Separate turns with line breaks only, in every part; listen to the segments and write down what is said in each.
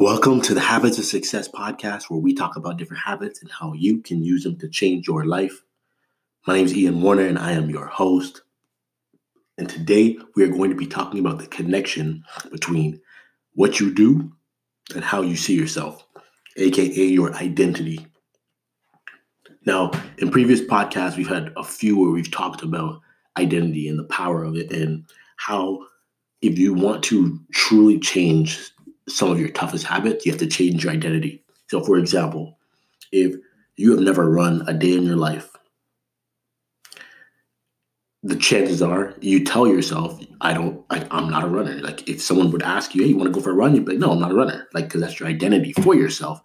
Welcome to the Habits of Success podcast, where we talk about different habits and how you can use them to change your life. My name is Ian Warner, and I am your host. And today we are going to be talking about the connection between what you do and how you see yourself, aka your identity. Now, in previous podcasts, we've had a few where we've talked about identity and the power of it, and how if you want to truly change some of your toughest habits, you have to change your identity. So, for example, if you have never run a day in your life, the chances are you tell yourself, I don't, I, am not a runner. Like if someone would ask you, hey, you want to go for a run? You'd be like, no, I'm not a runner. Like, because that's your identity for yourself.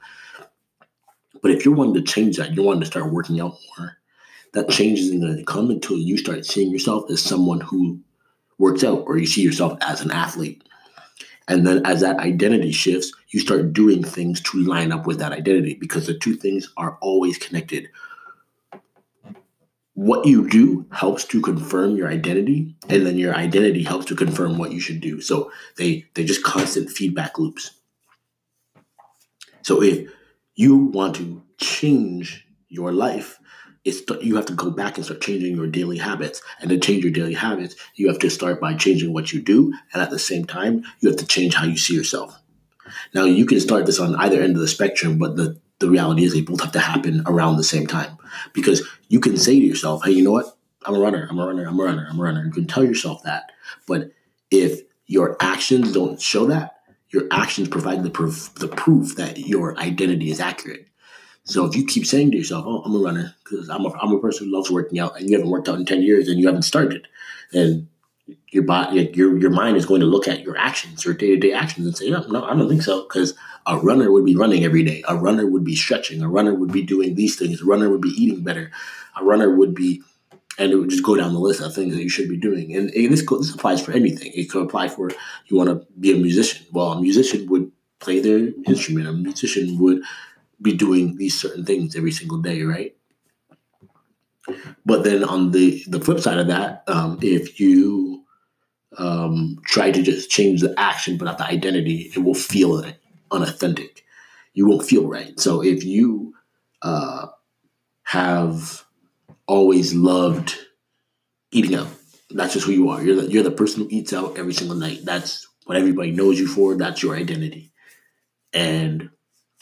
But if you're wanting to change that, you're wanting to start working out more, that change isn't going to come until you start seeing yourself as someone who works out or you see yourself as an athlete. And then as that identity shifts, you start doing things to line up with that identity because the two things are always connected. What you do helps to confirm your identity, and then your identity helps to confirm what you should do. So they they just constant feedback loops. So if you want to change your life, it's you have to go back and start changing your daily habits. And to change your daily habits, you have to start by changing what you do, and at the same time, you have to change how you see yourself. Now, you can start this on either end of the spectrum, but the the reality is they both have to happen around the same time because you can say to yourself, "Hey, you know what? I'm a runner. I'm a runner. I'm a runner. I'm a runner." You can tell yourself that, but if your actions don't show that, your actions provide the proof, the proof that your identity is accurate. So if you keep saying to yourself, "Oh, I'm a runner," because I'm a I'm a person who loves working out, and you haven't worked out in ten years, and you haven't started, and your body, your your mind is going to look at your actions, your day to day actions, and say, "No, no, I don't think so," because a runner would be running every day. A runner would be stretching. A runner would be doing these things. A runner would be eating better. A runner would be, and it would just go down the list of things that you should be doing. And, and this this applies for anything. It could apply for you want to be a musician. Well, a musician would play their instrument. A musician would be doing these certain things every single day, right? But then on the the flip side of that, um, if you um, try to just change the action but not the identity, it will feel unauthentic. You won't feel right. So if you uh, have always loved eating out, that's just who you are. You're the, you're the person who eats out every single night. That's what everybody knows you for. That's your identity. And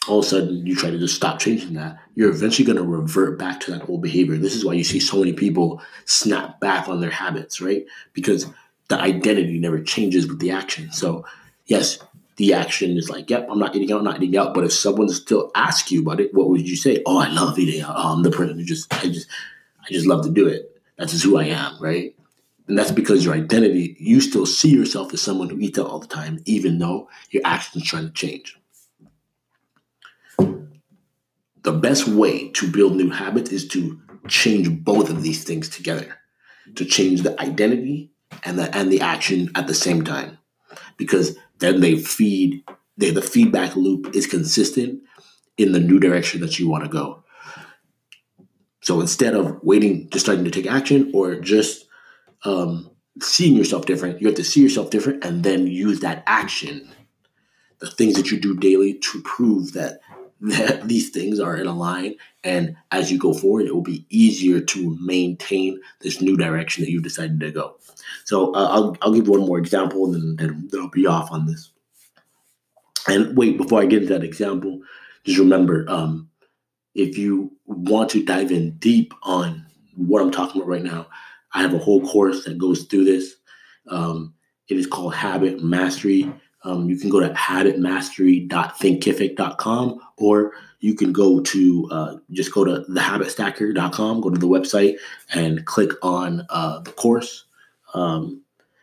all of a sudden you try to just stop changing that, you're eventually going to revert back to that old behavior. This is why you see so many people snap back on their habits, right? Because the identity never changes with the action. So, yes, the action is like, yep, I'm not eating out, I'm not eating out. But if someone still asks you about it, what would you say? Oh, I love eating out. Oh, I'm the person who just, I just, I just love to do it. That's just who I am, right? And that's because your identity, you still see yourself as someone who eats out all the time, even though your actions trying to change the best way to build new habits is to change both of these things together to change the identity and the and the action at the same time. Because then they feed they, the feedback loop is consistent in the new direction that you want to go. So instead of waiting just starting to take action or just um, seeing yourself different you have to see yourself different and then use that action the things that you do daily to prove that that these things are in a line. And as you go forward it will be easier to maintain this new direction that you've decided to go. So uh, I'll, I'll give one more example and then, then i'll be off on this. And wait before i get into that example just remember um, if you want to dive in deep on what i'm talking about right now i have a whole course that goes through this. Um, it is called habit mastery um, you can go to habitmastery.thinkific.com or you can go to uh, just go to thehabitstacker.com, go to the website and click on uh, the course. Um,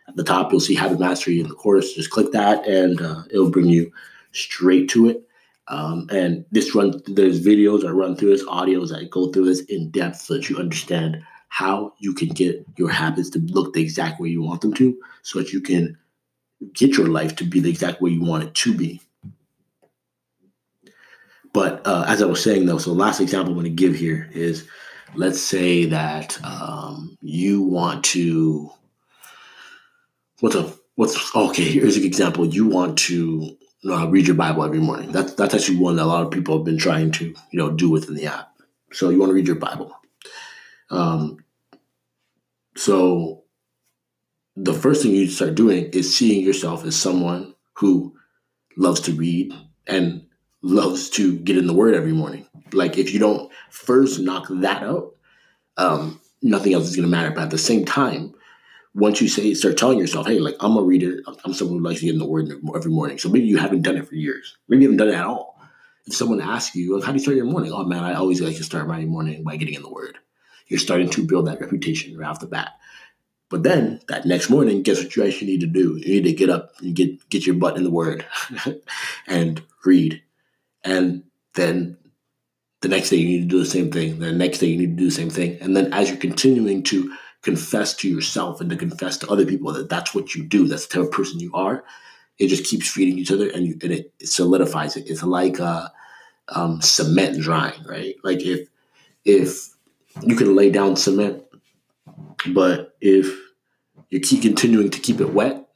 at the top, you'll see Habit Mastery in the course. Just click that and uh, it'll bring you straight to it. Um, and this run, there's videos I run through this, audios I go through this in depth so that you understand how you can get your habits to look the exact way you want them to so that you can get your life to be the exact way you want it to be. But uh, as I was saying, though, so last example I'm going to give here is let's say that um, you want to what's a what's okay here's an example you want to uh, read your Bible every morning. That's that's actually one that a lot of people have been trying to you know do within the app. So you want to read your Bible. Um, so the first thing you start doing is seeing yourself as someone who loves to read and loves to get in the Word every morning. Like if you don't first knock that out, um, nothing else is going to matter. But at the same time, once you say start telling yourself, hey, like I'm a reader, I'm someone who likes to get in the word every morning. So maybe you haven't done it for years. Maybe you haven't done it at all. If someone asks you, like, how do you start your morning? Oh man, I always like to start my morning by getting in the word. You're starting to build that reputation right off the bat. But then that next morning, guess what you actually need to do? You need to get up and get get your butt in the word and read. And then the next day you need to do the same thing. The next day you need to do the same thing. And then as you're continuing to confess to yourself and to confess to other people that that's what you do, that's the type of person you are, it just keeps feeding each other and, you, and it, it, solidifies it. It's like uh, um, cement drying, right? Like if if you can lay down cement, but if you keep continuing to keep it wet,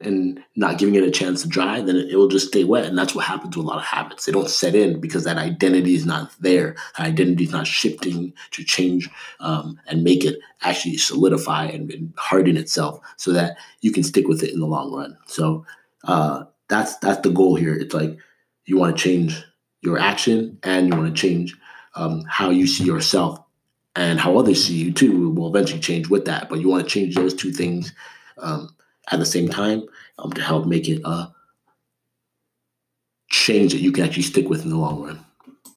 and not giving it a chance to dry, then it, will just stay wet. And that's what happens to a lot of habits. They don't set in because that identity is not there. That identity is not shifting to change um, and make it actually solidify and, and, harden itself so that you can stick with it in the long run. So uh, that's that's the goal here. It's like you want to change your action and you want to change um, how you see yourself and how others see you too will eventually change with that. But you want to change those two things. Um, at the same time um, to help make it a change that you can actually stick with in the long run.